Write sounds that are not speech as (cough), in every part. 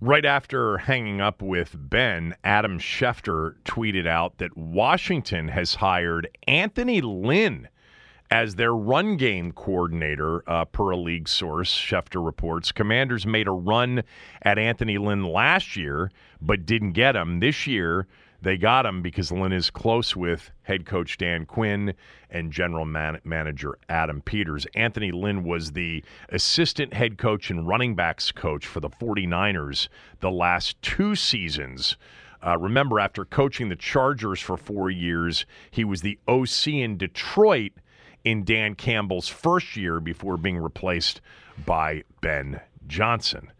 Right after hanging up with Ben, Adam Schefter tweeted out that Washington has hired Anthony Lynn as their run game coordinator, uh, per a league source. Schefter reports Commanders made a run at Anthony Lynn last year, but didn't get him. This year, they got him because Lynn is close with head coach Dan Quinn and general man- manager Adam Peters. Anthony Lynn was the assistant head coach and running backs coach for the 49ers the last two seasons. Uh, remember, after coaching the Chargers for four years, he was the OC in Detroit in Dan Campbell's first year before being replaced by Ben Johnson.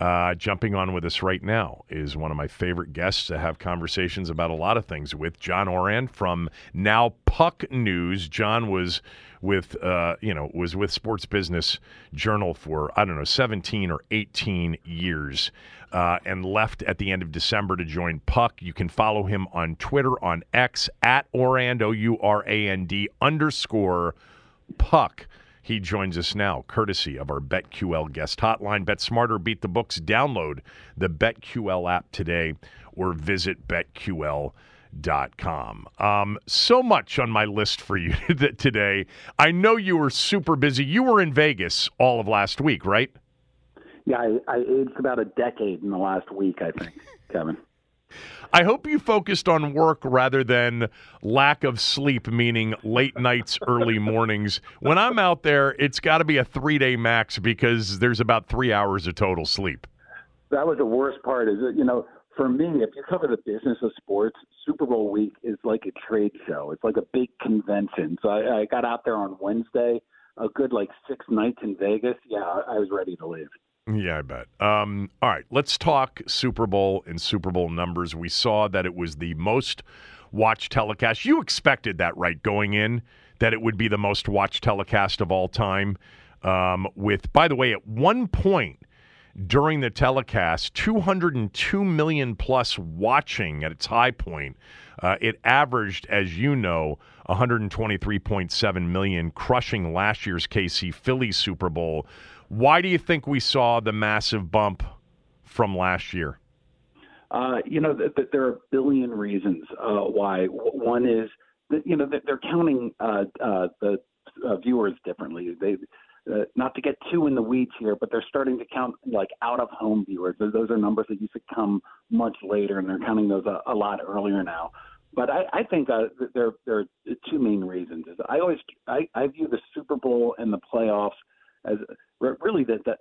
Uh, jumping on with us right now is one of my favorite guests to have conversations about a lot of things with John Ourand from Now Puck News. John was with uh, you know was with Sports Business Journal for I don't know 17 or 18 years. Uh, and left at the end of December to join Puck. You can follow him on Twitter on X at Ourand O U R A N D underscore Puck. He joins us now, courtesy of our BetQL guest hotline. Bet smarter, beat the books. Download the BetQL app today or visit betql.com. Um, so much on my list for you (laughs) today. I know you were super busy. You were in Vegas all of last week, right? Yeah, I, I aged about a decade in the last week, I think, Kevin. I hope you focused on work rather than lack of sleep, meaning late nights, early mornings. When I'm out there, it's got to be a three day max because there's about three hours of total sleep. That was the worst part. Is that you know, for me, if you cover the business of sports, Super Bowl week is like a trade show. It's like a big convention. So I, I got out there on Wednesday, a good like six nights in Vegas. Yeah, I was ready to leave. Yeah, I bet. Um, all right, let's talk Super Bowl and Super Bowl numbers. We saw that it was the most watched telecast. You expected that, right, going in, that it would be the most watched telecast of all time. Um, with, by the way, at one point during the telecast, 202 million plus watching at its high point. Uh, it averaged, as you know, 123.7 million, crushing last year's KC Philly Super Bowl. Why do you think we saw the massive bump from last year? Uh, you know, th- th- there are a billion reasons uh, why. One is that you know that they're counting uh, uh the uh, viewers differently. They uh, not to get too in the weeds here, but they're starting to count like out of home viewers. Those are numbers that used to come much later, and they're counting those a, a lot earlier now. But I, I think uh, there there are two main reasons. Is I always I, I view the Super Bowl and the playoffs as really that the,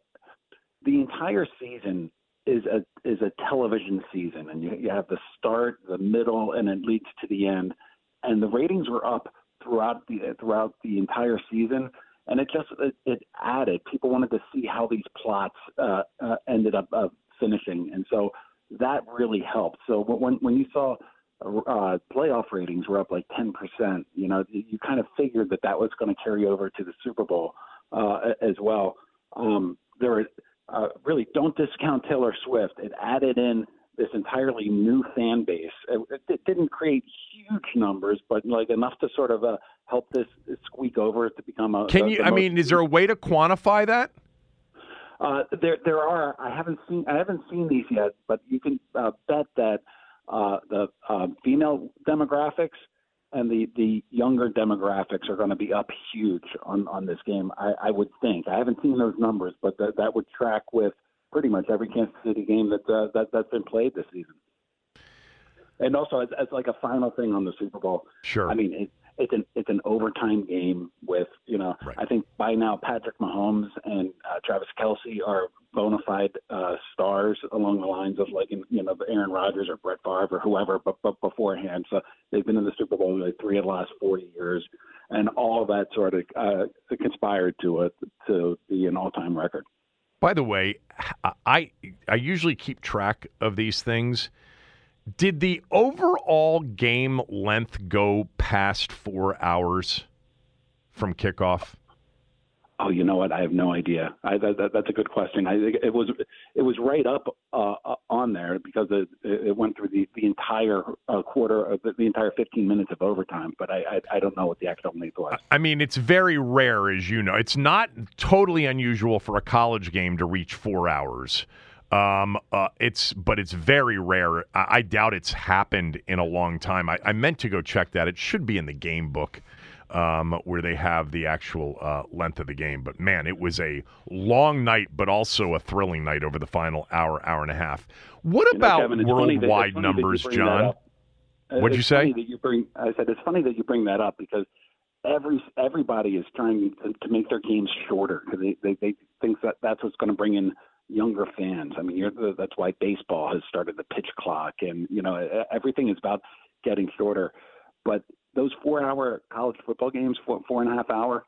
the entire season is a is a television season, and you, you have the start, the middle, and it leads to the end. And the ratings were up throughout the throughout the entire season, and it just it, it added. People wanted to see how these plots uh, uh, ended up uh, finishing, and so that really helped. So when when you saw uh, playoff ratings were up like 10%, you know, you kind of figured that that was going to carry over to the Super Bowl uh, as well. Um, there were uh, really don't discount Taylor Swift. It added in this entirely new fan base. It, it didn't create huge numbers, but like enough to sort of uh, help this squeak over to become a. Can you? I most- mean, is there a way to quantify that? Uh, there, there are. I haven't seen. I haven't seen these yet, but you can uh, bet that uh, the uh, female demographics and the the younger demographics are going to be up huge on on this game. I, I would think. I haven't seen those numbers, but that that would track with pretty much every Kansas City game that uh, that that's been played this season. And also, as, as like a final thing on the Super Bowl, Sure. I mean, it, it's an it's an overtime game with you know. Right. I think by now Patrick Mahomes and uh, Travis Kelce are bona fide uh, stars along the lines of like you know Aaron Rodgers or Brett Favre or whoever, but but beforehand, so they've been in the Super Bowl like three of the last forty years, and all of that sort of uh, conspired to it to be an all time record. By the way, I I usually keep track of these things. Did the overall game length go past four hours from kickoff? Oh, you know what? I have no idea. I, that, that, that's a good question. I think it was it was right up uh, uh, on there because it, it went through the the entire uh, quarter of the, the entire 15 minutes of overtime. But I, I I don't know what the actual length was. I mean, it's very rare, as you know. It's not totally unusual for a college game to reach four hours. Um, uh, it's but it's very rare. I, I doubt it's happened in a long time. I, I meant to go check that. It should be in the game book. Um, where they have the actual uh, length of the game. But man, it was a long night, but also a thrilling night over the final hour, hour and a half. What You know, about Kevin, that- it's worldwide that numbers, John? Uh, What'd you say? That you bring, I said it's funny that you bring that up because every everybody is trying to, to make their games shorter because they, they they think that that's what's going to bring in younger fans. I mean, you're, that's why baseball has started the pitch clock, and you know everything is about getting shorter. But those four-hour college football games, four four and a half hour,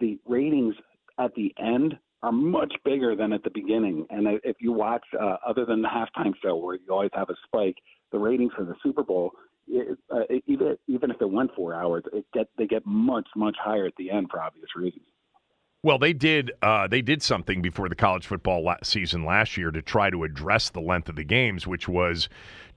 the ratings at the end are much bigger than at the beginning. And if you watch, uh, other than the halftime show where you always have a spike, the ratings for the Super Bowl, it, uh, even even if it went four hours, it get they get much much higher at the end for obvious reasons. Well, they did. Uh, they did something before the college football la- season last year to try to address the length of the games, which was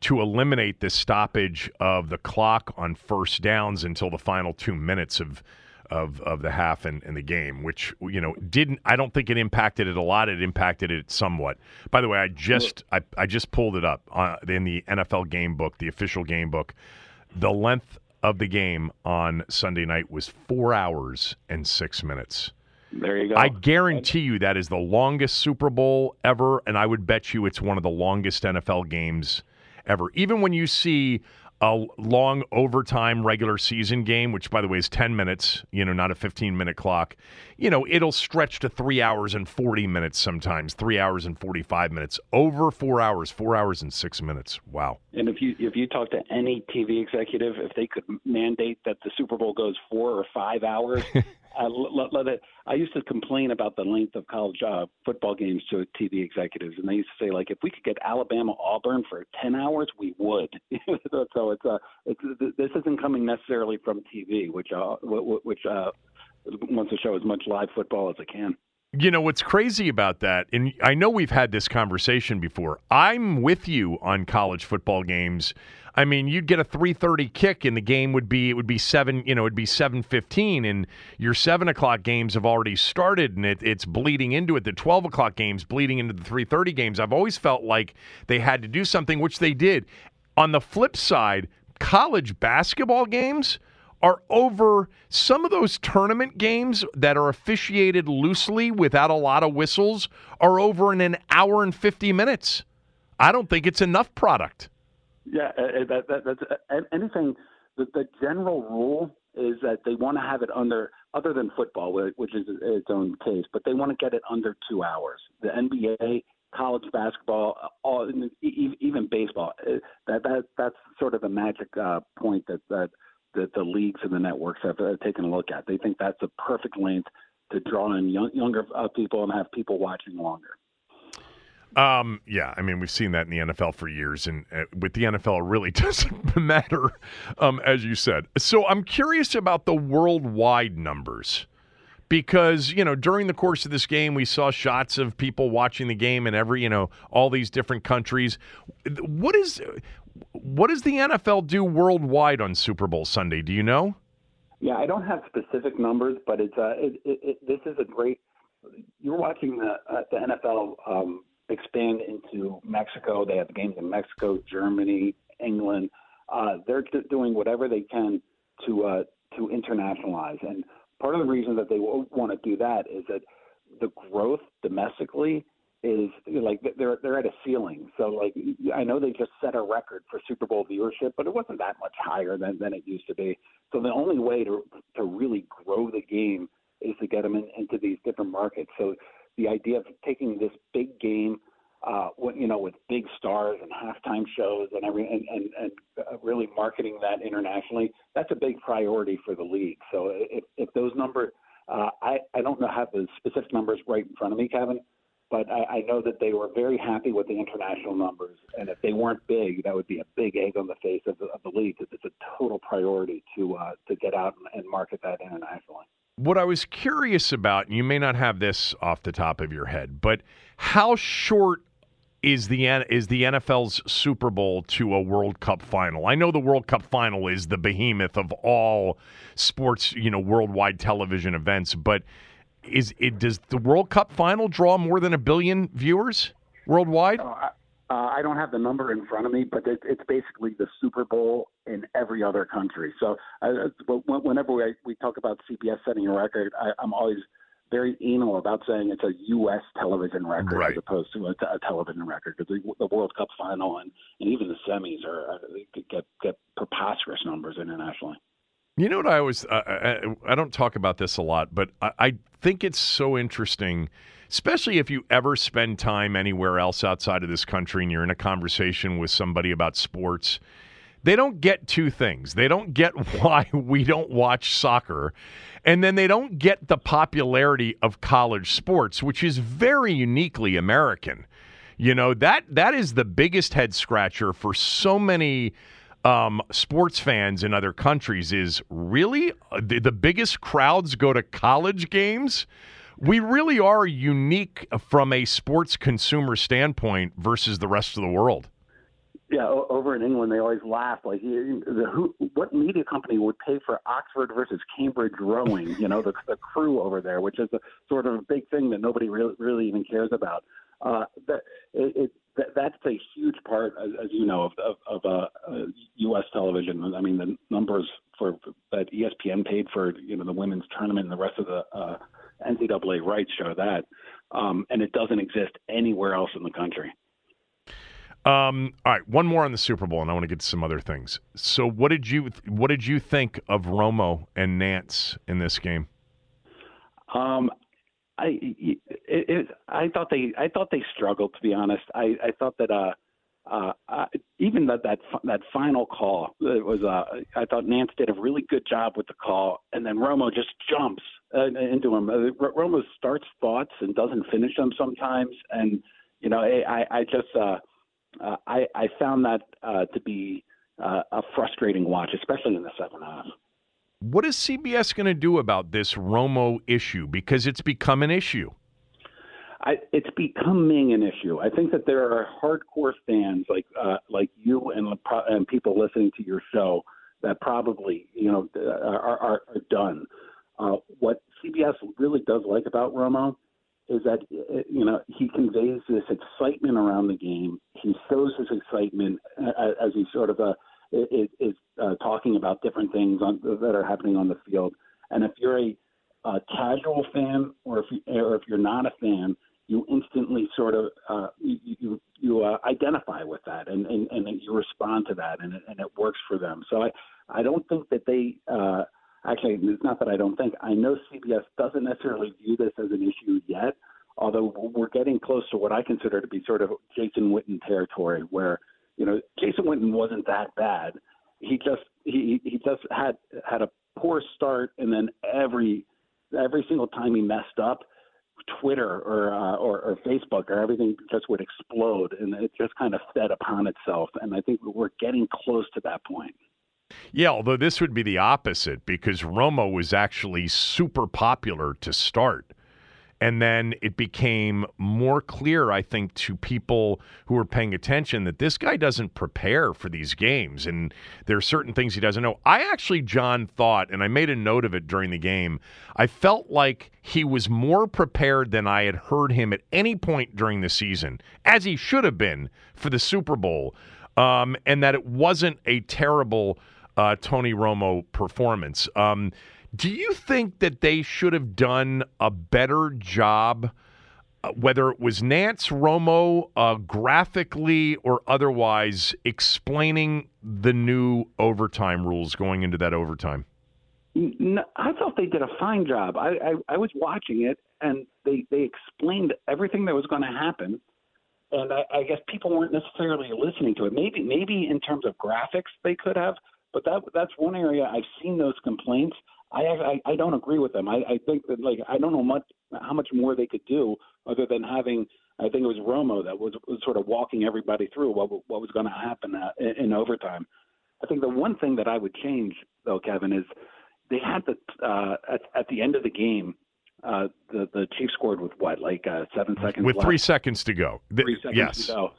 to eliminate the stoppage of the clock on first downs until the final two minutes of of, of the half and, and the game, which you know didn't. I don't think it impacted it a lot. It impacted it somewhat. By the way, I just I, I just pulled it up uh, in the NFL game book, the official game book. The length of the game on Sunday night was four hours and six minutes. There you go. I guarantee you that is the longest Super Bowl ever, and I would bet you it's one of the longest NFL games ever. Even when you see a long overtime regular season game, which by the way is 10 minutes, you know, not a 15 minute clock, you know, it'll stretch to three hours and 40 minutes sometimes, three hours and 45 minutes, over four hours, four hours and six minutes. Wow. And if you if you talk to any TV executive, if they could mandate that the Super Bowl goes four or five hours, (laughs) I used to complain about the length of college uh, football games to TV executives, and they used to say like, if we could get Alabama Auburn for ten hours, we would. (laughs) so it's uh, it's this isn't coming necessarily from TV, which uh, wh- wh- which uh, wants to show as much live football as it can. You know what's crazy about that, and I know we've had this conversation before. I'm with you on college football games. I mean, you'd get a 3:30 kick, and the game would be it would be seven. You know, it'd be 7:15, and your seven o'clock games have already started, and it, it's bleeding into it. The 12 o'clock games bleeding into the 3:30 games. I've always felt like they had to do something, which they did. On the flip side, college basketball games are over some of those tournament games that are officiated loosely without a lot of whistles are over in an hour and 50 minutes. I don't think it's enough product. Yeah, uh, that, that, that's uh, anything. The, the general rule is that they want to have it under, other than football, which is its own case, but they want to get it under two hours. The NBA, college basketball, uh, all, even baseball. uh, That that that's sort of the magic uh, point that that that the leagues and the networks have uh, taken a look at. They think that's a perfect length to draw in young, younger uh, people and have people watching longer. Um, yeah, I mean, we've seen that in the NFL for years, and uh, with the NFL, it really (laughs) doesn't matter, um, as you said. So I'm curious about the worldwide numbers because you know during the course of this game we saw shots of people watching the game in every you know all these different countries. What is what does the NFL do worldwide on Super Bowl Sunday? Do you know? Yeah, I don't have specific numbers, but it's uh, it, it, it, this is a great. You're watching the uh, the NFL um, expand into Mexico. They have games in Mexico, Germany, England. Uh, they're doing whatever they can to uh, to internationalize, and part of the reason that they want to do that is that the growth domestically is like they're they're at a ceiling. So like I know they just set a record for Super Bowl viewership, but it wasn't that much higher than than it used to be. So the only way to to really grow the game is to get them in, into these different markets. So the idea of taking this big game, uh, you know, with big stars and halftime shows and every and and, and uh, really marketing that internationally, that's a big priority for the league. So if if those numbers, uh, I I don't know have the specific numbers right in front of me, Kevin but I, I know that they were very happy with the international numbers. And if they weren't big, that would be a big egg on the face of the, of the league because it's a total priority to uh, to get out and, and market that internationally. What I was curious about, and you may not have this off the top of your head, but how short is the is the NFL's Super Bowl to a World Cup final? I know the World Cup final is the behemoth of all sports, you know, worldwide television events, but is it does the World Cup final draw more than a billion viewers worldwide? Uh, I don't have the number in front of me, but it, it's basically the Super Bowl in every other country. So, uh, whenever we, we talk about CBS setting a record, I, I'm always very anal about saying it's a U.S. television record right. as opposed to a, a television record because the, the, World Cup final and, and even the semis are, are get get preposterous numbers internationally. You know what I always uh, I, I, don't talk about this a lot, but I, I think it's so interesting, especially if you ever spend time anywhere else outside of this country and you're in a conversation with somebody about sports. They don't get two things. They don't get (laughs) why we don't watch soccer, and then they don't get the popularity of college sports, which is very uniquely American. You know that that is the biggest head scratcher for so many um, sports fans in other countries is really uh, the, the biggest crowds go to college games. We really are unique from a sports consumer standpoint versus the rest of the world. Yeah, over in England, they always laugh like, the, who, what media company would pay for Oxford versus Cambridge rowing? You know, the, the crew over there, which is a sort of a big thing that nobody really, really even cares about. Uh, that it, it that, that's a huge part, as, as you know, of, of, of uh, uh, U.S. television. I mean, the numbers for that ESPN paid for, you know, the women's tournament and the rest of the uh, NCAA rights show that, um, and it doesn't exist anywhere else in the country. Um, all right, one more on the Super Bowl, and I want to get to some other things. So, what did you what did you think of Romo and Nantz in this game? Um, I it, it, I thought they I thought they struggled to be honest. I, I thought that uh, uh, even that that that final call it was uh, I thought Nantz did a really good job with the call, and then Romo just jumps uh, into him. Uh, Romo starts thoughts and doesn't finish them sometimes, and you know I I just uh, uh, I I found that uh, to be uh, a frustrating watch, especially in the second half. What is CBS going to do about this Romo issue? Because it's become an issue. I, it's becoming an issue. I think that there are hardcore fans like uh, like you and and people listening to your show that probably you know are, are, are done. Uh, what CBS really does like about Romo is that you know he conveys this excitement around the game. He shows his excitement as he sort of uh, is, is uh, talking about different things on, that are happening on the field. And if you're a, a casual fan, or if you, or if you're not a fan, you instantly sort of uh, you you, you uh, identify with that and, and and you respond to that and and it works for them. So I I don't think that they uh, actually it's not that I don't think I know CBS doesn't necessarily view this as an issue yet. Although we're getting close to what I consider to be sort of Jason Witten territory, where you know, Jason Witten wasn't that bad. He just he he just had had a poor start, and then every every single time he messed up, Twitter or, uh, or or Facebook or everything just would explode, and it just kind of fed upon itself. And I think we're getting close to that point. Yeah, although this would be the opposite because Romo was actually super popular to start. And then it became more clear, I think, to people who were paying attention that this guy doesn't prepare for these games. And there are certain things he doesn't know. I actually, John, thought, and I made a note of it during the game, I felt like he was more prepared than I had heard him at any point during the season, as he should have been for the Super Bowl, um, and that it wasn't a terrible uh, Tony Romo performance. Um, do you think that they should have done a better job, uh, whether it was Nantz Romo, uh, graphically or otherwise, explaining the new overtime rules going into that overtime? No, I thought they did a fine job. I, I, I was watching it, and they, they explained everything that was going to happen. And I, I guess people weren't necessarily listening to it. Maybe maybe in terms of graphics they could have, but that that's one area I've seen those complaints. I, I I don't agree with them. I, I think that like I don't know much how much more they could do other than having. I think it was Romo that was, was sort of walking everybody through what what was going to happen uh, in, in overtime. I think the one thing that I would change though, Kevin, is they had the uh, at at the end of the game. Uh, the the Chiefs scored with what, like uh, seven seconds with left. three seconds to go. The, Three seconds yes, to go.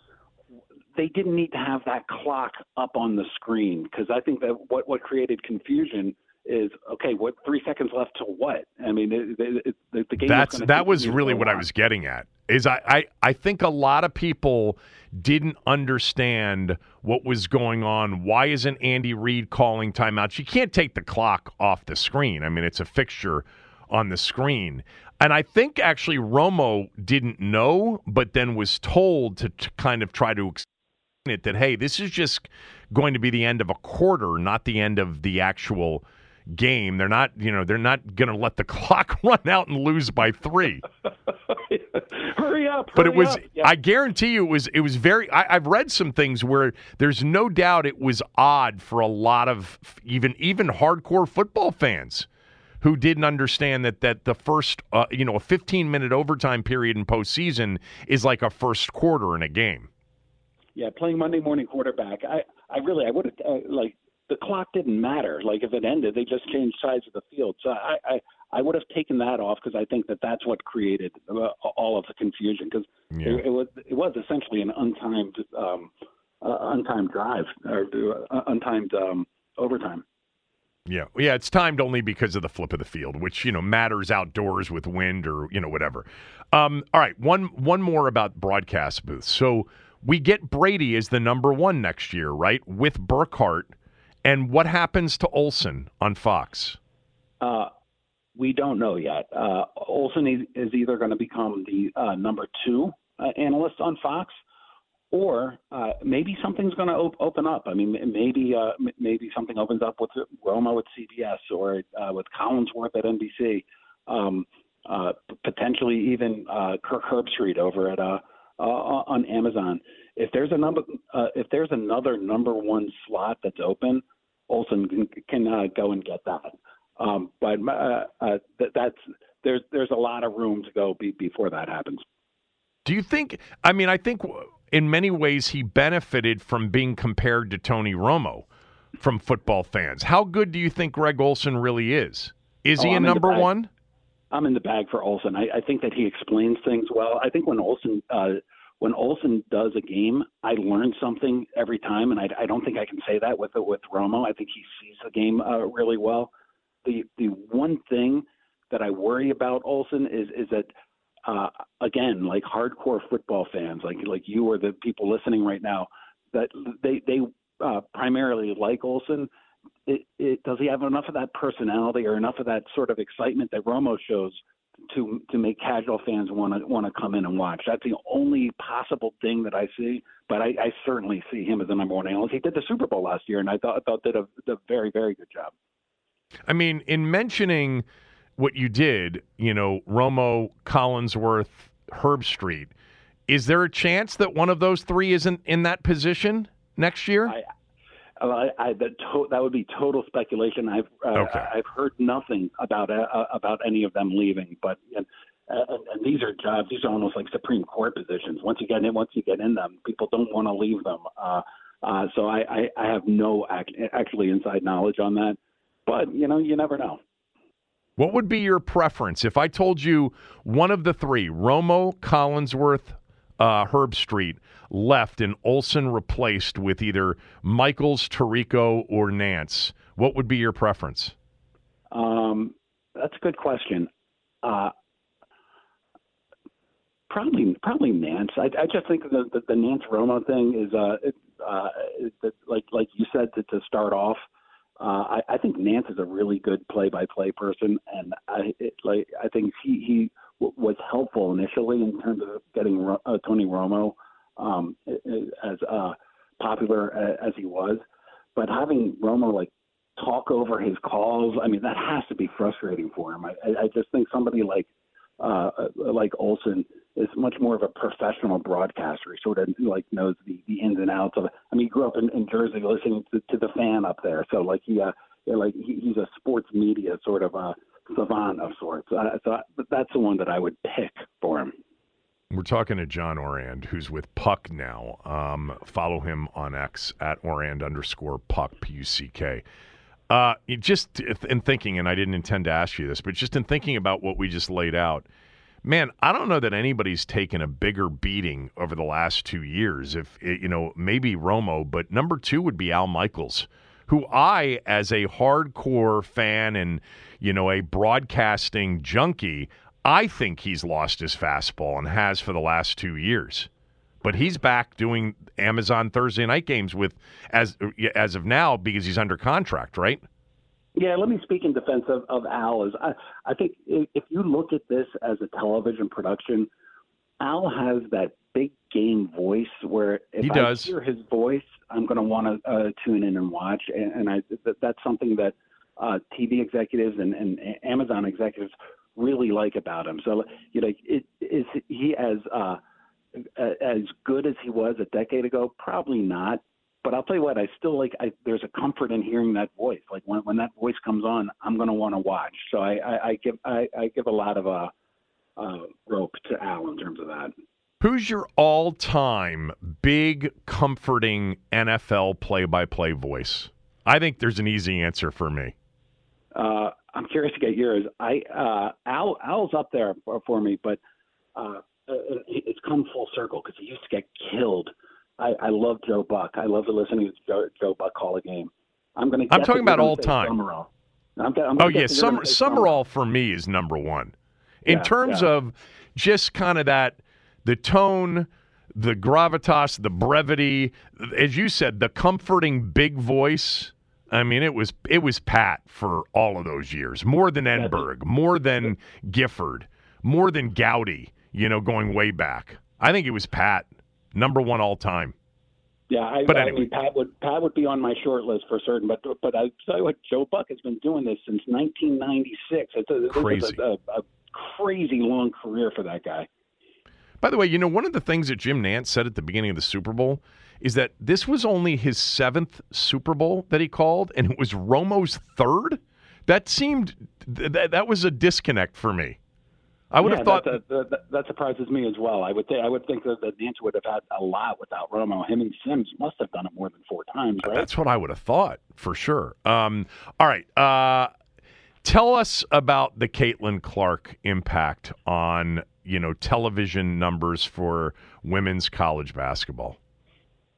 They didn't need to have that clock up on the screen because I think that what what created confusion is okay. What three seconds left to what? I mean, it, it, it, the game. that's that was really what I was getting at. Is I, I I think a lot of people didn't understand what was going on. Why isn't Andy Reid calling timeouts? You can't take the clock off the screen. I mean, it's a fixture on the screen. And I think actually Romo didn't know, but then was told to, to kind of try to explain it that hey, this is just going to be the end of a quarter, not the end of the actual game. They're not, you know, they're not going to let the (laughs) clock run out and lose by three. (laughs) hurry up! But it was. Yeah. I guarantee you, it was, it was very. I, I've read some things where there's no doubt it was odd for a lot of even even hardcore football fans who didn't understand that that the first, uh, you know, a 15 minute overtime period in postseason is like a first quarter in a game. Yeah, playing Monday morning quarterback. I, I really, I would have uh, like the clock didn't matter. Like if it ended, they just changed sides of the field. So I, I, I would have taken that off because I think that that's what created uh, all of the confusion because Yeah. it, it was it was essentially an untimed um, uh, untimed drive or uh, untimed um, overtime. Yeah, yeah, it's timed only because of the flip of the field, which you know matters outdoors with wind or you know whatever. Um, all right, one one more about broadcast booths. So we get Brady as the number one next year, right? With Burkhardt, and what happens to Olsen on Fox? Uh, we don't know yet. Uh, Olsen is, either going to become the uh, number two uh, analyst on Fox, or uh, maybe something's going to op- open up. I mean, maybe uh, maybe something opens up with Romo with CBS or with Collinsworth at NBC. Um, potentially even Kirk Herbstreit over at uh, uh, on Amazon. If there's a number, uh, if there's another number one slot that's open, Olsen can, can uh, go and get that. Um, but uh, uh, th- that's there's there's a lot of room to go be, before that happens. Do you think? I mean, I think in many ways he benefited from being compared to Tony Romo from football fans. How good do you think Greg Olsen really is? Is Oh, he a I'm number one? I'm in the bag for Olsen. I, I think that he explains things well. I think when Olsen uh, when Olsen does a game, I learn something every time, and I, I don't think I can say that with with Romo. I think he sees the game uh, really well. The the one thing that I worry about Olsen is is that uh, again, like hardcore football fans, like like you or the people listening right now, that they they uh, primarily like Olsen. It, it, does he have enough of that personality or enough of that sort of excitement that Romo shows to to make casual fans want to want to come in and watch? That's the only possible thing that I see. But I, I certainly see him as the number one analyst. He did the Super Bowl last year, and I thought I thought did a, a very very good job. I mean, in mentioning what you did, you know, Romo, Collinsworth, Herbstreit, is there a chance that one of those three isn't in that position next year? I, I, I that, to, that would be total speculation. I've uh, Okay. I've heard nothing about uh, about any of them leaving, but and, and, and these are jobs. These are almost like Supreme Court positions. Once you get in, once you get in them, people don't want to leave them. Uh, Uh, so I, I, I have no act, actually inside knowledge on that, but you know, you never know. What would be your preference if I told you one of the three, Romo, Collinsworth, uh, Herbstreit, left and Olsen replaced with either Michaels, Tirico, or Nantz, What would be your preference? Um, that's a good question. Uh, probably, probably Nantz. I, I just think the, the, the Nantz Romo thing is, uh, it, uh, it, like like you said to, to start off. Uh, I, I think Nantz is a really good play-by-play person, and I it, like I think he he was helpful initially in terms of getting uh, Tony Romo um, as uh, popular as he was. But having Romo like talk over his calls, I mean, that has to be frustrating for him. I, I just think somebody like uh, like Olsen is much more of a professional broadcaster. He sort of like knows the, the ins and outs of. I mean, he grew up in, in Jersey listening to, to the fan up there, so like he, uh, like he, he's a sports media sort of a savant of sorts. Uh, so I, that's the one that I would pick for him. We're talking to John Ourand, who's with Puck now. Um, follow him on X at Ourand underscore Puck, P U C K. Uh, just in thinking, and I didn't intend to ask you this, but just in thinking about what we just laid out, man, I don't know that anybody's taken a bigger beating over the last two years. If you know, maybe Romo, but number two would be Al Michaels, who I, as a hardcore fan and you know a broadcasting junkie, I think he's lost his fastball and has for the last two years but he's back doing Amazon Thursday night games with as as of now because he's under contract, right? Yeah, let me speak in defense of, of Al. Is I, I think if you look at this as a television production, Al has that big game voice where if he does. I hear his voice, I'm going to want to uh, tune in and watch, and, and I that's something that uh, TV executives and, and Amazon executives really like about him. So you know, it, is he as uh, as good as he was a decade ago? Probably not. But I'll tell you what, I still like. I, there's a comfort in hearing that voice. Like when when that voice comes on, I'm going to want to watch. So I, I, I give I, I give a lot of uh, uh, rope to Al in terms of that. Who's your all-time big, comforting NFL play-by-play voice? I think there's an easy answer for me. Uh, I'm curious to get yours. I uh, Al Al's up there for, for me, but uh, uh, it's come full circle because he used to get killed. I, I love Joe Buck. I love to listen to Joe, Joe Buck call a game. I'm going to. I'm talking about all time. Summerall. I'm, I'm oh yeah, Summer, Summerall for me is number one. In yeah, terms yeah. of just kind of that, the tone, the gravitas, the brevity, as you said, the comforting big voice. I mean, it was it was Pat for all of those years, more than Enberg, more than Gifford, more than Gowdy you know, going way back. I think it was Pat, number one all time. Yeah, I, but I mean, Pat would Pat would be on my short list for certain. But but I tell you what, Joe Buck has been doing this since 1996. It's a, crazy, a, a, a crazy long career for that guy. By the way, you know one of the things that Jim Nantz said at the beginning of the Super Bowl is that this was only his seventh Super Bowl that he called, and it was Romo's third. That seemed that that was a disconnect for me. I would yeah, have thought that, that, that, surprises me as well. I would think I would think that, that Nantz would have had a lot without Romo. Him and Simms must have done it more than four times, right? That's what I would have thought for sure. Um, all right, uh, tell us about the Caitlin Clark impact on you know television numbers for women's college basketball.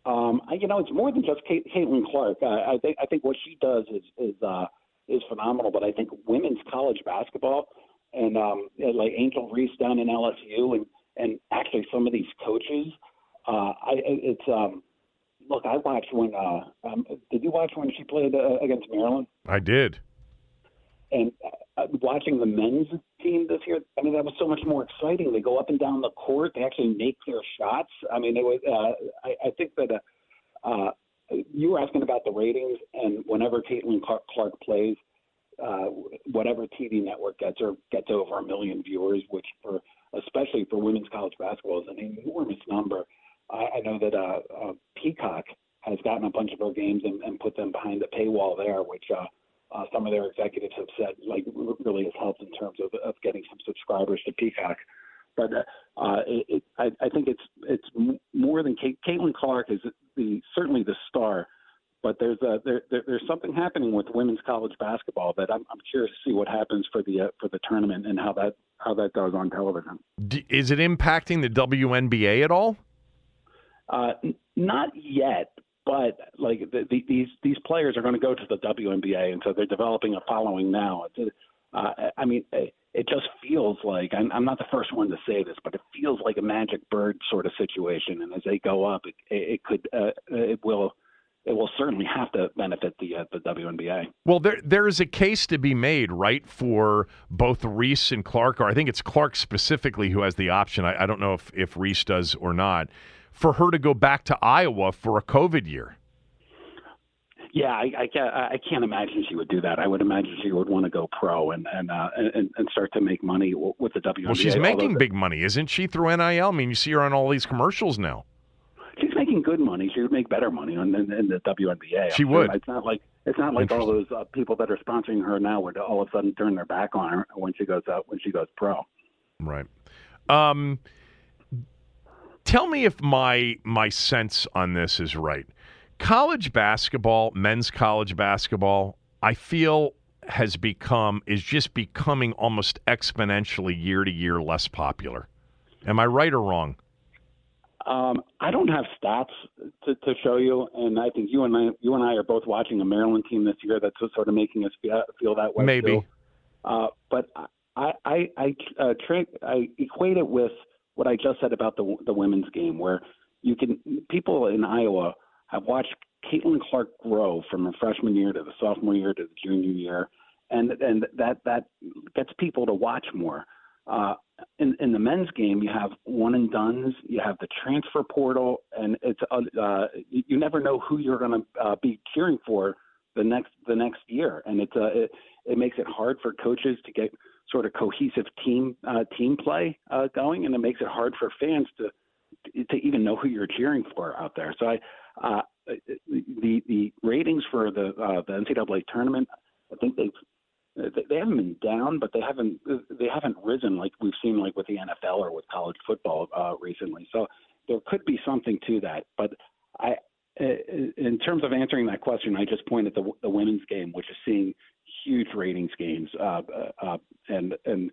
Um, you know, it's more than just Kate, Caitlin Clark. I, I think I think what she does is is uh, is phenomenal. But I think women's college basketball and um, like Angel Reese down in LSU, and and actually some of these coaches. Uh, I it's um, look, I watched when. Uh, um, did you watch when she played uh, against Maryland? I did. And uh, watching the men's team this year, I mean, that was so much more exciting. They go up and down the court. They actually make their shots. I mean, it was. Uh, I, I think that. Uh, uh, you were asking about the ratings, and whenever Caitlin Clark, Clark plays, uh, whatever TV network gets her gets over a million viewers, which for especially for women's college basketball is an enormous number. I, I know that uh, uh, Peacock has gotten a bunch of her games and, and put them behind the paywall there, which uh, uh, some of their executives have said like really has helped in terms of, of getting some subscribers to Peacock. But uh, uh, it, it, I, I think it's it's more than Kate, Caitlin Clark is the certainly the star. But there's a, there, there, there's something happening with women's college basketball that I'm, I'm curious to see what happens for the uh, for the tournament and how that how that goes on television. D- is it impacting the WNBA at all? Uh, n- not yet, but like the, the, these these players are going to go to the WNBA, and so they're developing a following now. Uh, I mean, it just feels like I'm, I'm not the first one to say this, but it feels like a magic bird sort of situation. And as they go up, it, it could uh, it will it will certainly have to benefit the uh, the WNBA. Well, there there is a case to be made, right, for both Reese and Clark, or I think it's Clark specifically who has the option. I, I don't know if if Reese does or not, for her to go back to Iowa for a COVID year. Yeah, I, I can't. I can't imagine she would do that. I would imagine she would want to go pro and and uh, and, and start to make money with the WNBA. Well, she's making big money, isn't she, through NIL? I mean, you see her on all these commercials now she's making good money. She would make better money in, in, in the WNBA. She would. It's not like it's not like all those uh, people that are sponsoring her now would all of a sudden turn their back on her when she goes out when she goes pro. Right. Um, tell me if my my sense on this is right. College basketball, men's college basketball, I feel has become is just becoming almost exponentially year to year less popular. Am I right or wrong? Um, I don't have stats to, to show you, and I think you and I, you and I are both watching a Maryland team this year that's sort of making us feel, feel that way. Maybe. Uh, but I I I, uh, tra- I equate it with what I just said about the the women's game, where you can people in Iowa have watched Caitlin Clark grow from her freshman year to the sophomore year to the junior year, and and that that gets people to watch more. Uh, in, in the men's game, you have one and dones, you have the transfer portal, and it's uh, uh you never know who you're going to uh, be cheering for the next the next year, and it's uh, it, it makes it hard for coaches to get sort of cohesive team uh, team play uh, going, and it makes it hard for fans to to even know who you're cheering for out there. So I uh, the the ratings for the uh, the NCAA tournament, I think they've they haven't been down, but they haven't they haven't risen like we've seen like with the NFL or with college football uh, recently. So there could be something to that. But I, in terms of answering that question, I just pointed the, the women's game, which is seeing huge ratings gains, uh, uh, and and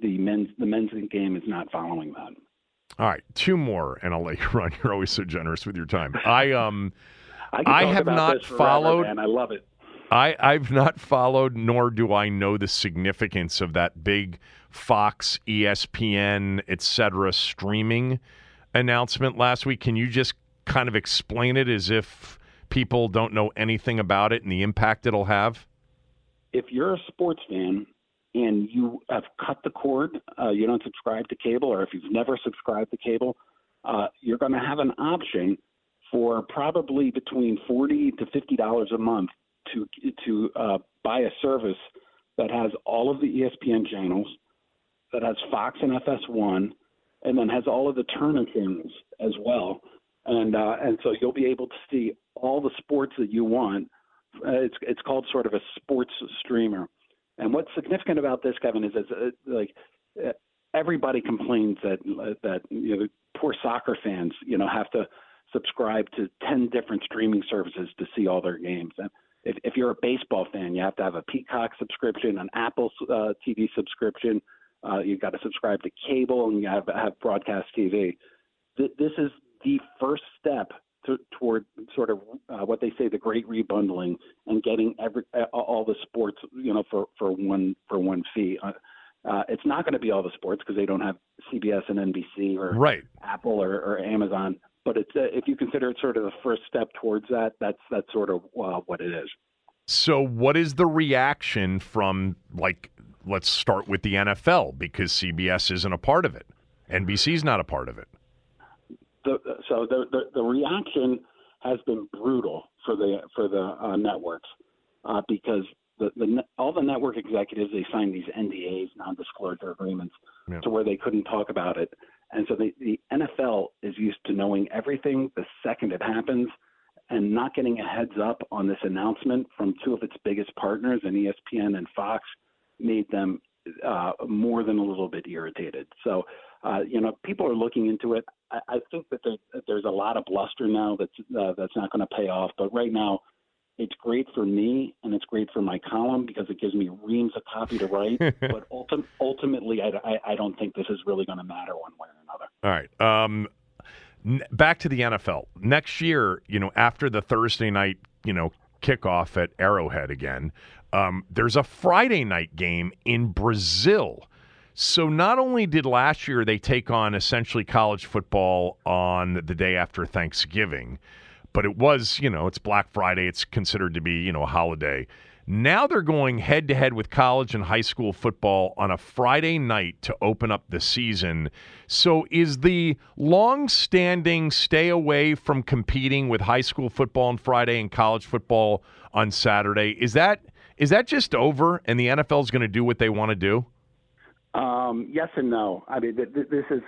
the men's the men's game is not following that. All right, two more, and I'll let you (laughs) run. You're always so generous with your time. I um, I, I have not forever, followed. and I love it. I, I've not followed, nor do I know the significance of that big Fox, ESPN, etc. streaming announcement last week. Can you just kind of explain it as if people don't know anything about it and the impact it'll have? If you're a sports fan and you have cut the cord, uh, you don't subscribe to cable, or if you've never subscribed to cable, uh, you're going to have an option for probably between forty to fifty dollars a month to to uh, buy a service that has all of the ESPN channels, that has Fox and FS1, and then has all of the Turner channels as well. And uh, and so you'll be able to see all the sports that you want. Uh, it's it's called sort of a sports streamer. And what's significant about this, Kevin, is, is uh, like uh, everybody complains that that you know poor soccer fans you know have to subscribe to 10 different streaming services to see all their games. And if, if you're a baseball fan, you have to have a Peacock subscription, an Apple uh, TV subscription. Uh, you've got to subscribe to cable, and you have have broadcast TV. Th- this is the first step to, toward sort of uh, what they say the great rebundling and getting every all the sports, you know, for for one for one fee. Uh, uh, it's not going to be all the sports because they don't have CBS and NBC or right. Apple or, or Amazon but it's uh, if you consider it sort of the first step towards that, that's that's sort of uh, what it is. So, what is the reaction from like? Let's start with the NFL because CBS isn't a part of it. NBC's not a part of it. The, so the, the, the reaction has been brutal for the for the uh, networks uh, because the, the all the network executives they signed these NDAs, non-disclosure agreements, yeah. to where they couldn't talk about it. And so the, the NFL is used to knowing everything the second it happens and not getting a heads up on this announcement from two of its biggest partners, and ESPN and Fox, made them uh, more than a little bit irritated. So Uh, you know, people are looking into it. I, I think that, there, that there's a lot of bluster now that's uh, that's not going to pay off. But right now, it's great for me and it's great for my column because it gives me reams of copy to write. (laughs) but ultim- ultimately, I, I, I, don't think this is really going to matter one way or another. All right. Um, n- back to the NFL. Next year, you know, after the Thursday night, you know, kickoff at Arrowhead again, um, there's a Friday night game in Brazil. So not only did last year they take on essentially college football on the day after Thanksgiving, but it was, you know, it's Black Friday. It's considered to be, you know, a holiday. Now they're going head to head with college and high school football on a Friday night to open up the season. So is the long standing stay away from competing with high school football on Friday and college football on Saturday? Is that is that just over and the NFL is going to do what they want to do? Um, yes and no. I mean, th- th- this is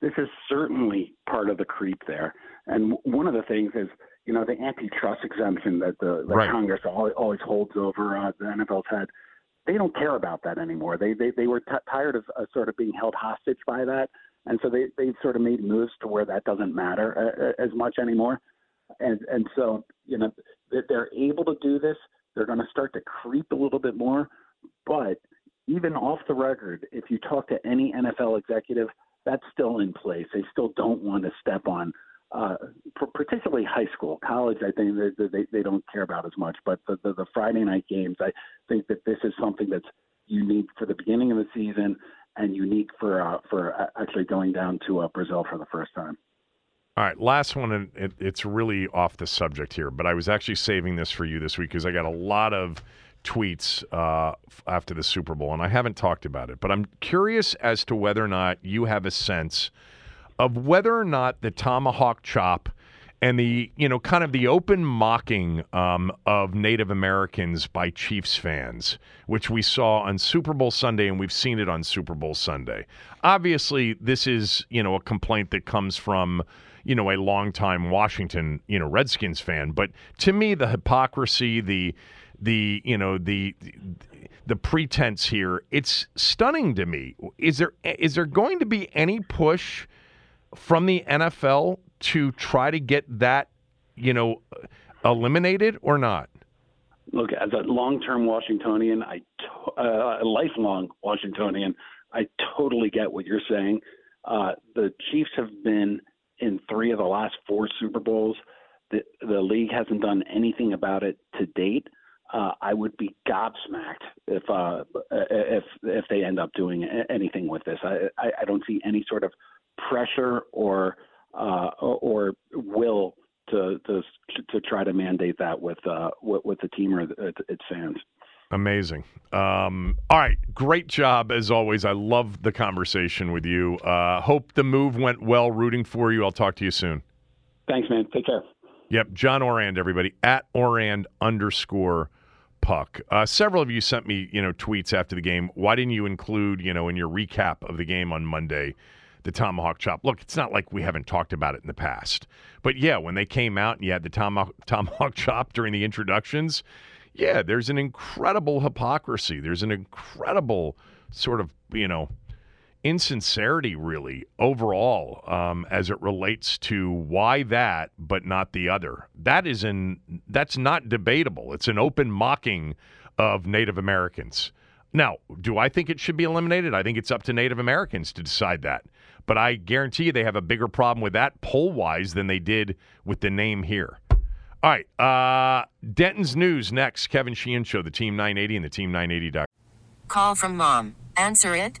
this is certainly part of the creep there. And one of the things is you know, the antitrust exemption that the, the right. Congress always, always holds over uh, the NFL's head. They don't care about that anymore. They they they were t- tired of uh, sort of being held hostage by that, and so they they sort of made moves to where that doesn't matter uh, uh as much anymore. And and so you know they're able to do this. They're going to start to creep a little bit more, but even off the record, if you talk to any NFL executive, that's still in place. They still don't want to step on uh, particularly high school, college. I think they, they they don't care about as much. But the, the the Friday night games, I think that this is something that's unique for the beginning of the season and unique for uh, for actually going down to uh, Brazil for the first time. All right, last one, and it, it's really off the subject here, but I was actually saving this for you this week because I got a lot of tweets uh, after the Super Bowl, and I haven't talked about it, but I'm curious as to whether or not you have a sense of whether or not the tomahawk chop and the you know kind of the open mocking um, of Native Americans by Chiefs fans, which we saw on Super Bowl Sunday and we've seen it on Super Bowl Sunday. Obviously, this is you know a complaint that comes from you know a longtime Washington you know Redskins fan, but to me the hypocrisy, the the you know the the pretense here, it's stunning to me. Is there is there going to be any push? from the NFL to try to get that, you know, eliminated or not? Look, as a long-term Washingtonian, I uh, a lifelong Washingtonian, I totally get what you're saying. Uh, the Chiefs have been in three of the last four Super Bowls. The, the league hasn't done anything about it to date. Uh, I would be gobsmacked if uh, if if they end up doing anything with this. I, I, I don't see any sort of pressure or uh, or will to, to to try to mandate that with uh, with, with the team or its fans. Amazing. Um, all right, great job as always. I love the conversation with you. Uh, hope the move went well. Rooting for you. I'll talk to you soon. Thanks, man. Take care. Yep, John Ourand, everybody at Ourand underscore puck. Uh, several of you sent me, you know, tweets after the game. Why didn't you include, you know, in your recap of the game on Monday? the tomahawk chop. Look, it's not like we haven't talked about it in the past. But yeah, when they came out and you had the tomahawk, (laughs) tomahawk chop during the introductions, yeah, there's an incredible hypocrisy. There's an incredible sort of, you know, insincerity, really, overall, um, as it relates to why that, but not the other. That is in, that's not debatable. It's an open mocking of Native Americans. Now, do I think it should be eliminated? I think it's up to Native Americans to decide that. But I guarantee you they have a bigger problem with that poll wise than they did with the name here. All right. Uh, Denton's News next. Kevin Sheehan Show, the Team 980 and the Team 980. Call from mom. Answer it.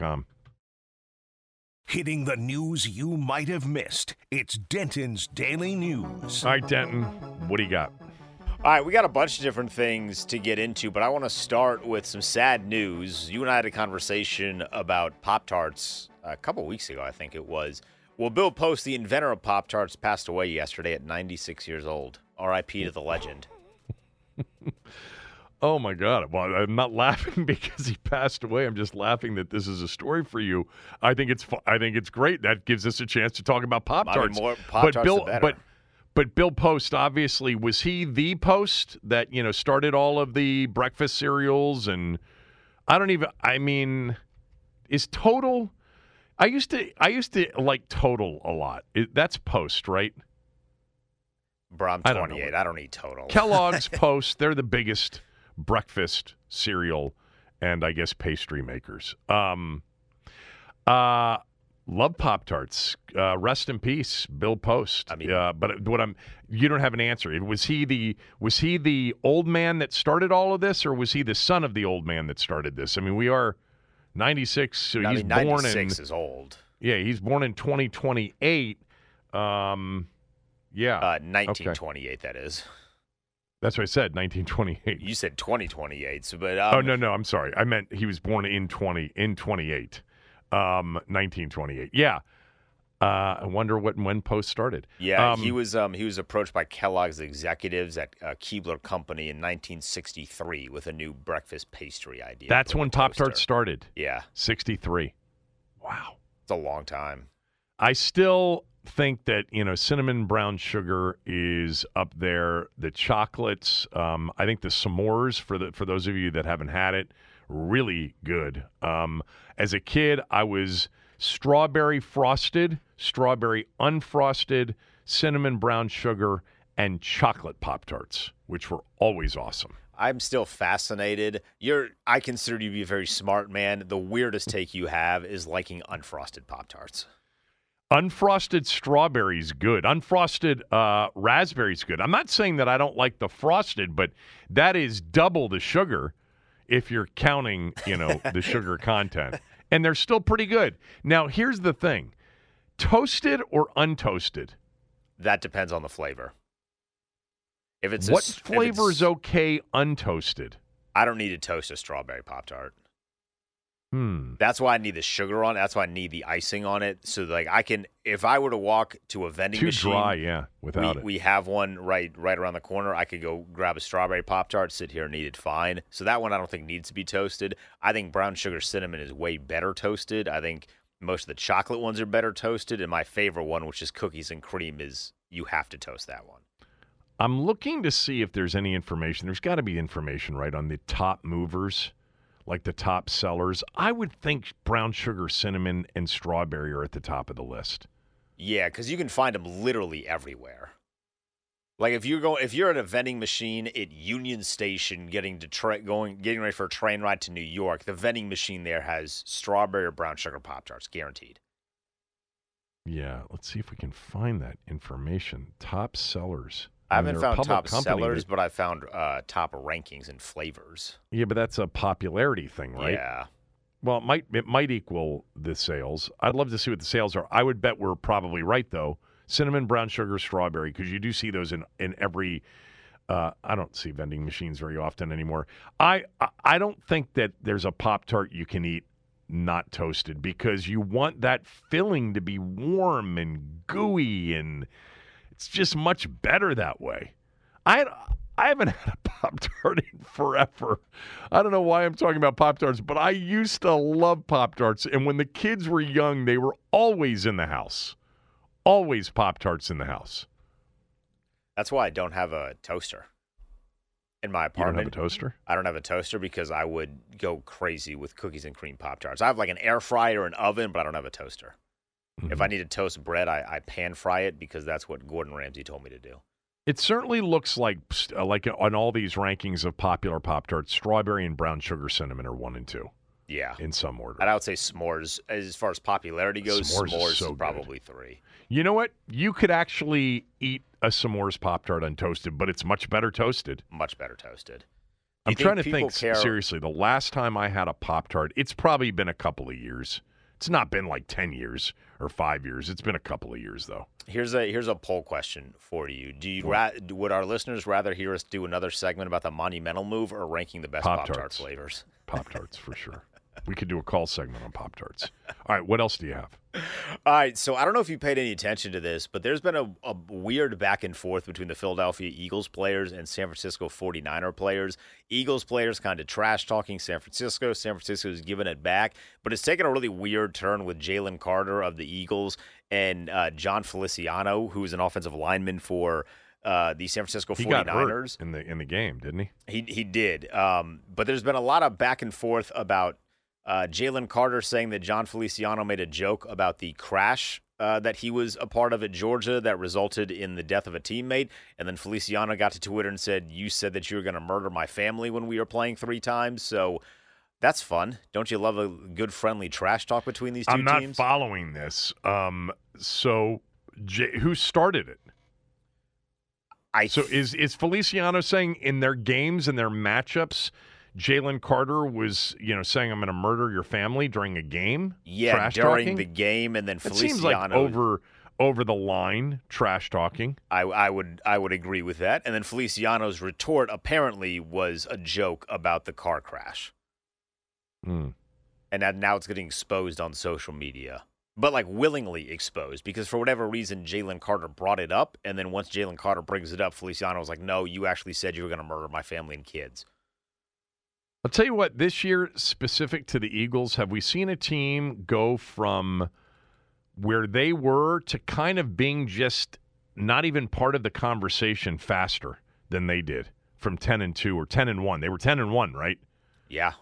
Com. Hitting the news you might have missed. It's Denton's Daily News. All right, Denton, what do you got? All right, we got a bunch of different things to get into, but I want to start with some sad news. You and I had a conversation about Pop Tarts a uh, couple weeks ago, I think it was. Well, Bill Post, the inventor of Pop Tarts, passed away yesterday at 96 years old. R.I.P. to the legend. (laughs) Oh my God! Well, I'm not laughing (laughs) because he passed away. I'm just laughing that this is a story for you. I think it's fu- I think it's great. That gives us a chance to talk about Pop I mean, Tarts. but Bill, but but Bill Post obviously was he the Post that you know started all of the breakfast cereals and I don't even. I mean, is Total? I used to I used to like Total a lot. It, that's Post, right? Bro, I'm I don't 28. I don't need total. Kellogg's (laughs) Post, they're the biggest breakfast cereal and I guess pastry makers. Um, uh, love Pop Tarts. Uh, rest in peace, Bill Post. I mean- uh, but what I'm, you don't have an answer. Was he the was he the old man that started all of this, or was he the son of the old man that started this? I mean, we are 96, so I he's mean, born 96 in is old. yeah, he's born in 2028. Um, yeah, Uh, 1928, that is. That's what I said, 1928. You said 2028, so, but um, oh no, no, I'm sorry. I meant he was born in 20 in 28, um, 1928. Yeah. Uh, I wonder what and when Post started. Yeah, Um, he was um, he was approached by Kellogg's executives at uh, Keebler Company in 1963 with a new breakfast pastry idea. That's when Pop. Tarts started. Yeah, 63. Wow. it's a long time. I still think that you know cinnamon brown sugar is up there. The chocolates, um, I think the s'mores for the for those of you that haven't had it, really good. Um, as a kid, I was strawberry frosted, strawberry unfrosted, cinnamon brown sugar, and chocolate pop tarts, which were always awesome. I'm still fascinated. You're I consider you to be a very smart man. The weirdest take you have is liking unfrosted Pop Tarts. Unfrosted strawberries good. Unfrosted uh, raspberries good. I'm not saying that I don't like the frosted, but that is double the sugar if you're counting, you know, (laughs) the sugar content. And they're still pretty good. Now, here's the thing: toasted or untoasted. That depends on the flavor. If it's a what if flavor is okay untoasted? I don't need to toast a strawberry Pop Tart. Hmm. That's why I need the sugar on. it. That's why I need the icing on it. So like I can, if I were to walk to a vending Too machine, dry, yeah, without we, it. we have one right right around the corner. I could go grab a strawberry pop tart, sit here and eat it fine. So that one I don't think needs to be toasted. I think brown sugar cinnamon is way better toasted. I think most of the chocolate ones are better toasted, and my favorite one, which is cookies and cream, is you have to toast that one. I'm looking to see if there's any information. There's got to be information, right, on the top movers, like the top sellers. I would think brown sugar, cinnamon, and strawberry are at the top of the list. Yeah, because you can find them literally everywhere. Like if you're going, if you're at a vending machine at Union Station, getting to tra- going, getting ready for a train ride to New York, the vending machine there has strawberry or brown sugar pop tarts, guaranteed. Yeah, let's see if we can find that information. Top sellers. I haven't found top company, sellers, but- I found uh, top rankings and flavors. Yeah, but that's a popularity thing, right? Yeah. Well, it might it might equal the sales. I'd love to see what the sales are. I would bet we're probably right though. Cinnamon, brown sugar, strawberry, because you do see those in in every. Uh, I don't see vending machines very often anymore. I- I don't think that there's a pop tart you can eat not toasted because you want that filling to be warm and gooey and it's just much better that way. I I haven't (laughs) had a Pop Tart in forever. I don't know why I'm talking about Pop Tarts, but I used to love Pop Tarts. And when the kids were young, they were always in the house. Always Pop Tarts in the house. That's why I don't have a toaster in my apartment. You don't have a toaster? I don't have a toaster because I would go crazy with cookies and cream pop tarts. I have like an air fryer and an oven, but I don't have a toaster. Mm-hmm. If I need to toast bread, I, I pan fry it because that's what Gordon Ramsay told me to do. It certainly looks like, uh, like on all these rankings of popular Pop Tarts, strawberry and brown sugar cinnamon are one and two Yeah. in some order. And I would say s'mores, as far as popularity goes, S'mores s'mores, is so is good. probably three. You know what? You could actually eat a s'mores Pop Tart untoasted, but it's much better toasted. Much better toasted. I'm trying to think care- seriously. The last time I had a Pop Tart, it's probably been a couple of years. It's not been like 10 years or five years. It's been a couple of years, though. Here's a here's a poll question for you. Do you ra- would our listeners rather hear us do another segment about the monumental move or ranking the best Pop Tart flavors? Pop Tarts, for sure. We could do a call segment on Pop Tarts. All right, what else do you have? All right, so I don't know if you paid any attention to this, but there's been a, a weird back and forth between the Philadelphia Eagles players and San Francisco 49er players. Eagles players kind of trash talking San Francisco. San Francisco's giving it back, but it's taken a really weird turn with Jalen Carter of the Eagles and uh, Jon Feliciano, who's an offensive lineman for uh, the San Francisco He 49ers. got hurt in the in the game, didn't he? He he did. Um, but there's been a lot of back and forth about uh, Jalen Carter saying that Jon Feliciano made a joke about the crash uh, that he was a part of at Georgia that resulted in the death of a teammate, and then Feliciano got to Twitter and said, "You said that you were going to murder my family when we were playing three times." So. That's fun. Don't you love a good friendly trash talk between these 2 I'm not teams? following this. Um, so, J- who started it? I so is is Feliciano saying in their games and their matchups, Jalen Carter was you know saying I'm going to murder your family during a game? yeah, Trash during talking? the game, and then It Feliciano seems like over over the line trash talking. I, I would I would agree with that. And then Feliciano's retort apparently was a joke about the car crash, Hmm. and that now it's getting exposed on social media, but like willingly exposed because for whatever reason Jalen Carter brought it up, and then once Jalen Carter brings it up, Feliciano was like, "No, you actually said you were going to murder my family and kids." I'll tell you what, this year, specific to the Eagles, have we seen a team go from where they were to kind of being just not even part of the conversation faster than they did from 10 and 2 or 10 and 1? They were 10 and 1, right? Yeah,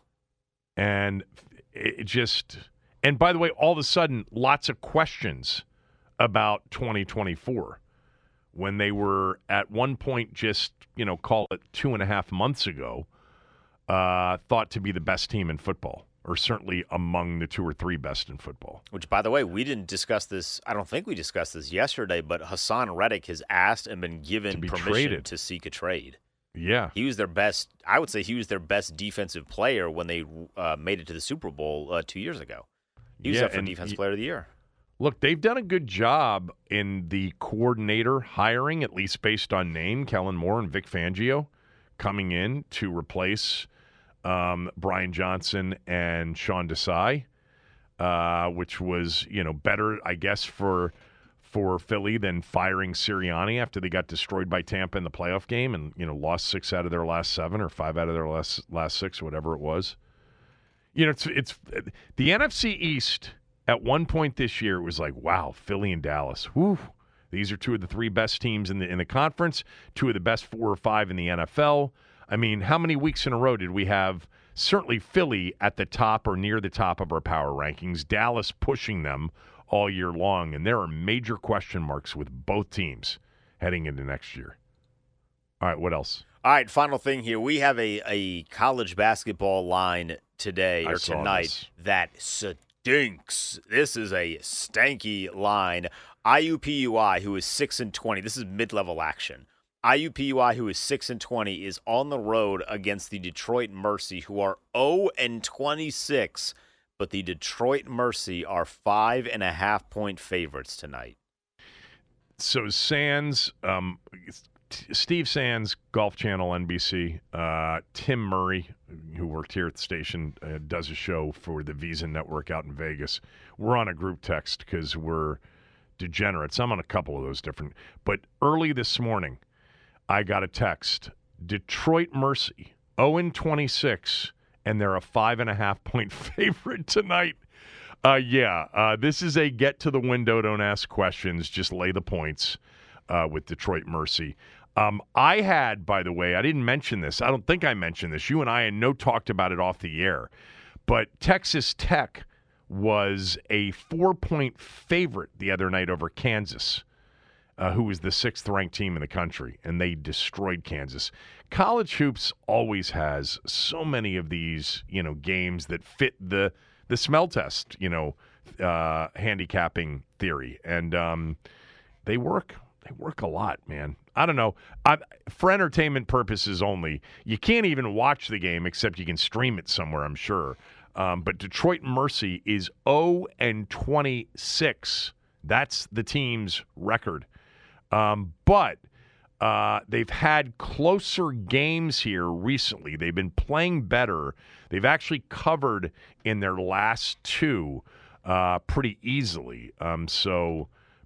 And it just, and by the way, all of a sudden, lots of questions about 2024 when they were at one point just, you know, call it two and a half months ago, uh, thought to be the best team in football, or certainly among the two or three best in football. Which, by the way, we didn't discuss this. I don't think we discussed this yesterday, but Haason Reddick has asked and been given be permission traded. to seek a trade. Yeah. He was their best. I would say he was their best defensive player when they uh, made it to the Super Bowl uh, two years ago. He was Yeah, up for y- player of the year. Look, they've done a good job in the coordinator hiring, at least based on name. Kellen Moore and Vic Fangio coming in to replace um, Brian Johnson and Sean Desai, uh, which was you know better, I guess, for for Philly than firing Sirianni after they got destroyed by Tampa in the playoff game and you know lost six out of their last seven or five out of their last last six, whatever it was. You know, it's it's the NFC East at one point this year. It was like, wow, Philly and Dallas. These are two of the three best teams in the in the conference. Two of the best four or five in the NFL. I mean, how many weeks in a row did we have? Certainly, Philly at the top or near the top of our power rankings. Dallas pushing them all year long, and there are major question marks with both teams heading into next year. All right, what else? All right, final thing here. We have a, a college basketball line today I or tonight that stinks. This is a stanky line. IUPUI, who is six and twenty. This is mid-level action. IUPUI, who is six and twenty, is on the road against the Detroit Mercy, who are zero and twenty-six. But the Detroit Mercy are five and a half point favorites tonight. So Sands, um, Steve Sands, Golf Channel, NBC. Uh, Tim Murray, who worked here at the station, uh, does a show for the VSiN Network out in Vegas. We're on a group text because we're degenerates. I'm on a couple of those different. But early this morning, I got a text: Detroit Mercy, 0 26, and they're a five and a half point (laughs) favorite tonight. Uh, yeah, uh, this is a get to the window, don't ask questions, just lay the points uh, with Detroit Mercy. Um, I had, by the way, I didn't mention this. I don't think I mentioned this. You and I, and no talked about it off the air, but Texas Tech was a four point favorite the other night over Kansas. Uh, who was the sixth ranked team in the country, and they destroyed Kansas. College hoops always has so many of these, you know, games that fit the the smell test, you know, uh, handicapping theory, and um, they work. They work a lot, man. I don't know. I, for entertainment purposes only, you can't even watch the game except you can stream it somewhere. I'm sure. Um, but Detroit Mercy is 0 and 26. That's the team's record. Um, but uh, they've had closer games here recently. They've been playing better. They've actually covered in their last two uh, pretty easily. Um, so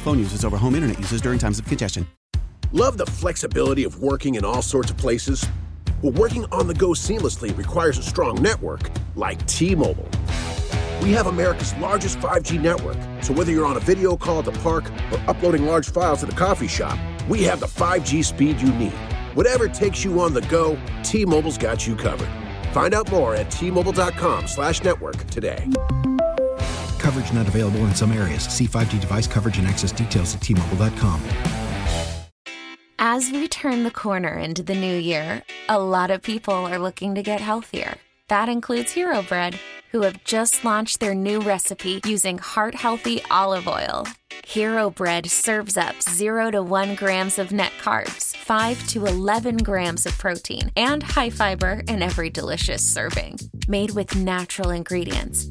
phone users over home internet users during times of congestion. Love the flexibility of working in all sorts of places? Well, working on the go seamlessly requires a strong network like T-Mobile. We have America's largest 5G network, so whether you're on a video call at the park or uploading large files at the coffee shop, we have the 5G speed you need. Whatever takes you on the go, T-Mobile's got you covered. Find out more at T-Mobile.com slash network today. Coverage not available in some areas. See 5G device coverage and access details at tmobile.com. As we turn the corner into the new year, a lot of people are looking to get healthier. That includes Hero Bread, who have just launched their new recipe using heart healthy olive oil. Hero Bread serves up 0 to 1 grams of net carbs, 5 to 11 grams of protein, and high fiber in every delicious serving. Made with natural ingredients,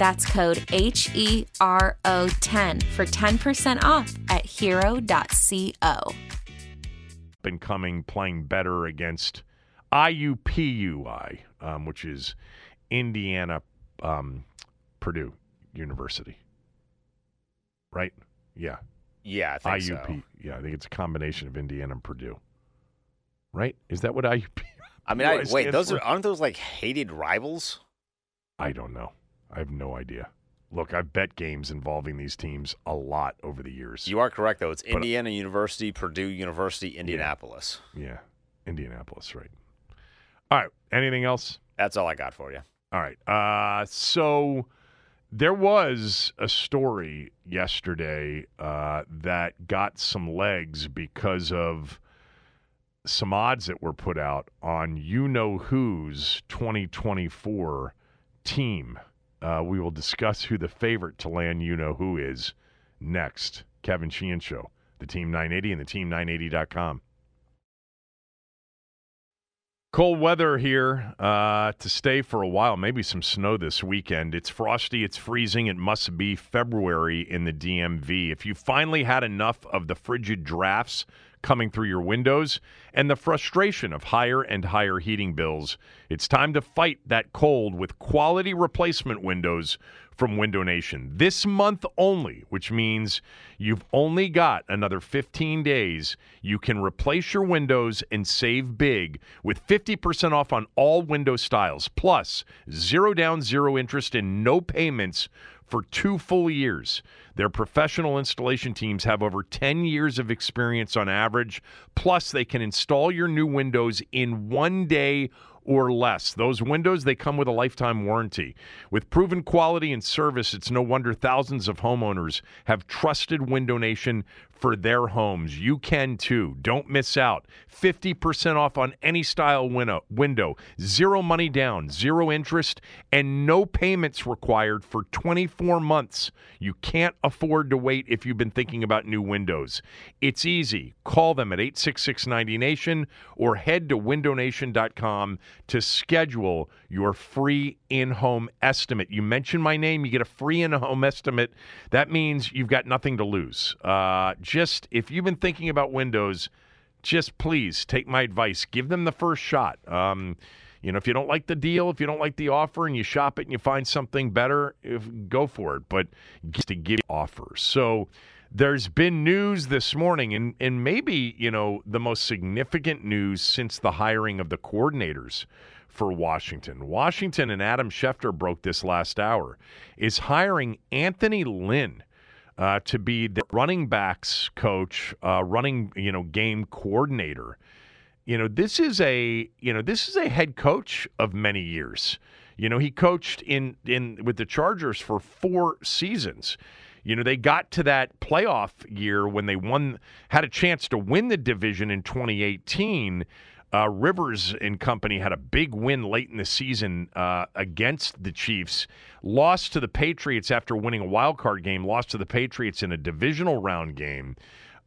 That's code H E R O 10 for 10% off at hero.co. been coming playing better against IUPUI, um, which is Indiana um, Purdue University. Right? Yeah. Yeah, I think IUP. so. Yeah, I think it's a combination of Indiana and Purdue. Right? Is that what IUP? I mean, I, wait, those for? are aren't those like hated rivals? I don't know. I have no idea. Look, I've bet games involving these teams a lot over the years. You are correct though. It's But- Indiana University, Purdue University, Indianapolis. Yeah, Indianapolis, right. All right. Anything else? That's all I got for you. All right. Uh, so there was a story yesterday uh, that got some legs because of some odds that were put out on you know who's 2024 team. Uh, we will discuss who the favorite to land you know who is next. Kevin Sheehan Show, the Team 980 and the Team980.com. Cold weather here uh, to stay for a while. Maybe some snow this weekend. It's frosty. It's freezing. It must be February in the DMV. If you finally had enough of the frigid drafts coming through your windows and the frustration of higher and higher heating bills, it's time to fight that cold with quality replacement windows from Window Nation. This month only, which means you've only got another 15 days, you can replace your windows and save big with 50% off on all window styles, plus zero down, zero interest, and no payments for two full years. Their professional installation teams have over 10 years of experience on average, plus, they can install your new windows in one day or less. Those windows, they come with a lifetime warranty. With proven quality and service, it's no wonder thousands of homeowners have trusted Window Nation for their homes. You can too. Don't miss out. 50% off on any style window, window. Zero money down, zero interest, and no payments required for 24 months. You can't afford to wait if you've been thinking about new windows. It's easy. Call them at 866 90Nation or head to windownation.com to schedule your free in home estimate. You mention my name, you get a free in home estimate. That means you've got nothing to lose. Uh, just if you've been thinking about windows, just please take my advice. Give them the first shot. Um, you know, if you don't like the deal, if you don't like the offer, and you shop it and you find something better, if, go for it. But to give offers. So there's been news this morning, and and maybe you know the most significant news since the hiring of the coordinators for Washington. Washington and Adam Schefter broke this last hour is hiring Anthony Lynn uh, to be the running backs coach, uh, running you know game coordinator. You know this is a you know this is a head coach of many years. You know he coached in in with the Chargers for four seasons. You know they got to that playoff year when they won had a chance to win the division in 2018 uh, Rivers and company had a big win late in the season uh, against the Chiefs. Lost to the Patriots after winning a wild card game. Lost to the Patriots in a divisional round game.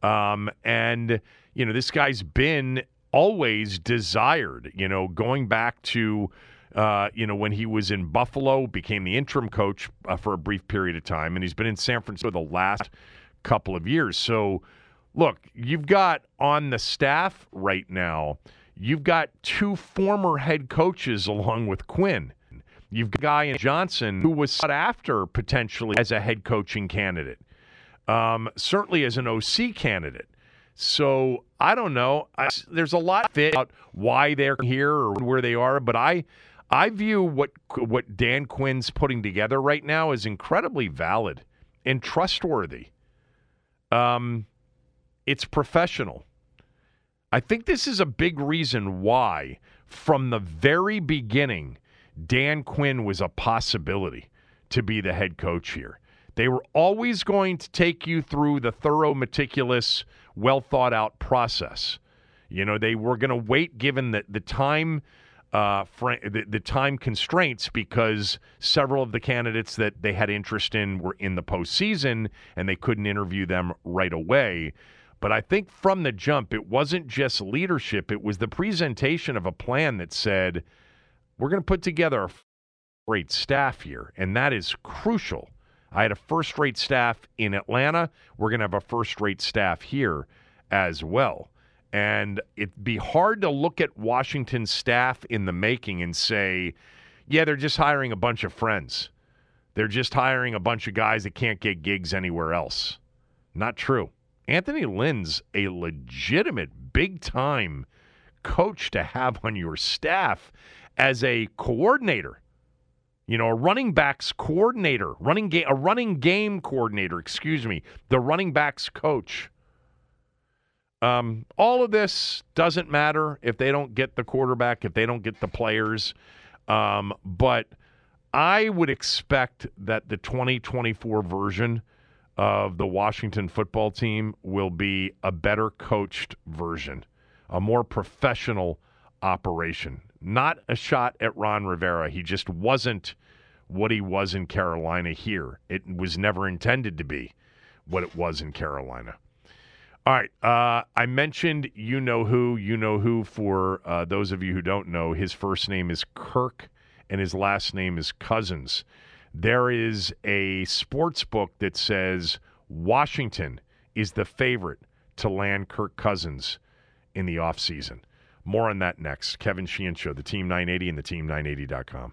Um, and you know this guy's been always desired. You know, going back to uh, you know when he was in Buffalo, became the interim coach uh, for a brief period of time, and he's been in San Francisco the last couple of years. So, look, you've got on the staff right now You've got two former head coaches along with Quinn. You've got Brian Johnson, who was sought after potentially as a head coaching candidate, um, certainly as an OC candidate. So I don't know. I, there's a lot fit about why they're here or where they are, but I, I view what what Dan Quinn's putting together right now is incredibly valid and trustworthy. Um, it's professional. I think this is a big reason why, from the very beginning, Dan Quinn was a possibility to be the head coach here. They were always going to take you through the thorough, meticulous, well thought out process. You know, they were going to wait given the, the time. Uh, the, the time constraints because several of the candidates that they had interest in were in the postseason and they couldn't interview them right away. But I think from the jump, it wasn't just leadership, it was the presentation of a plan that said, we're going to put together a great staff here. And that is crucial. I had a first rate staff in Atlanta. We're going to have a first rate staff here as well. And it'd be hard to look at Washington's staff in the making and say, yeah, they're just hiring a bunch of friends. They're just hiring a bunch of guys that can't get gigs anywhere else. Not true. Anthony Lynn's a legitimate big time coach to have on your staff as a coordinator. You know, a running backs coordinator, running game, a running game coordinator, excuse me, the running backs coach. Um, all of this doesn't matter if they don't get the quarterback, if they don't get the players. Um, but I would expect that the 2024 version of the Washington football team will be a better coached version, a more professional operation. Not a shot at Ron Rivera. He just wasn't what he was in Carolina here. It was never intended to be what it was in Carolina. All right. Uh, I mentioned you know who, you know who. For uh, those of you who don't know, his first name is Kirk and his last name is Cousins. There is a sports book that says Washington is the favorite to land Kirk Cousins in the offseason. More on that next. Kevin Sheehan Show, the Team 980 and the Team980.com.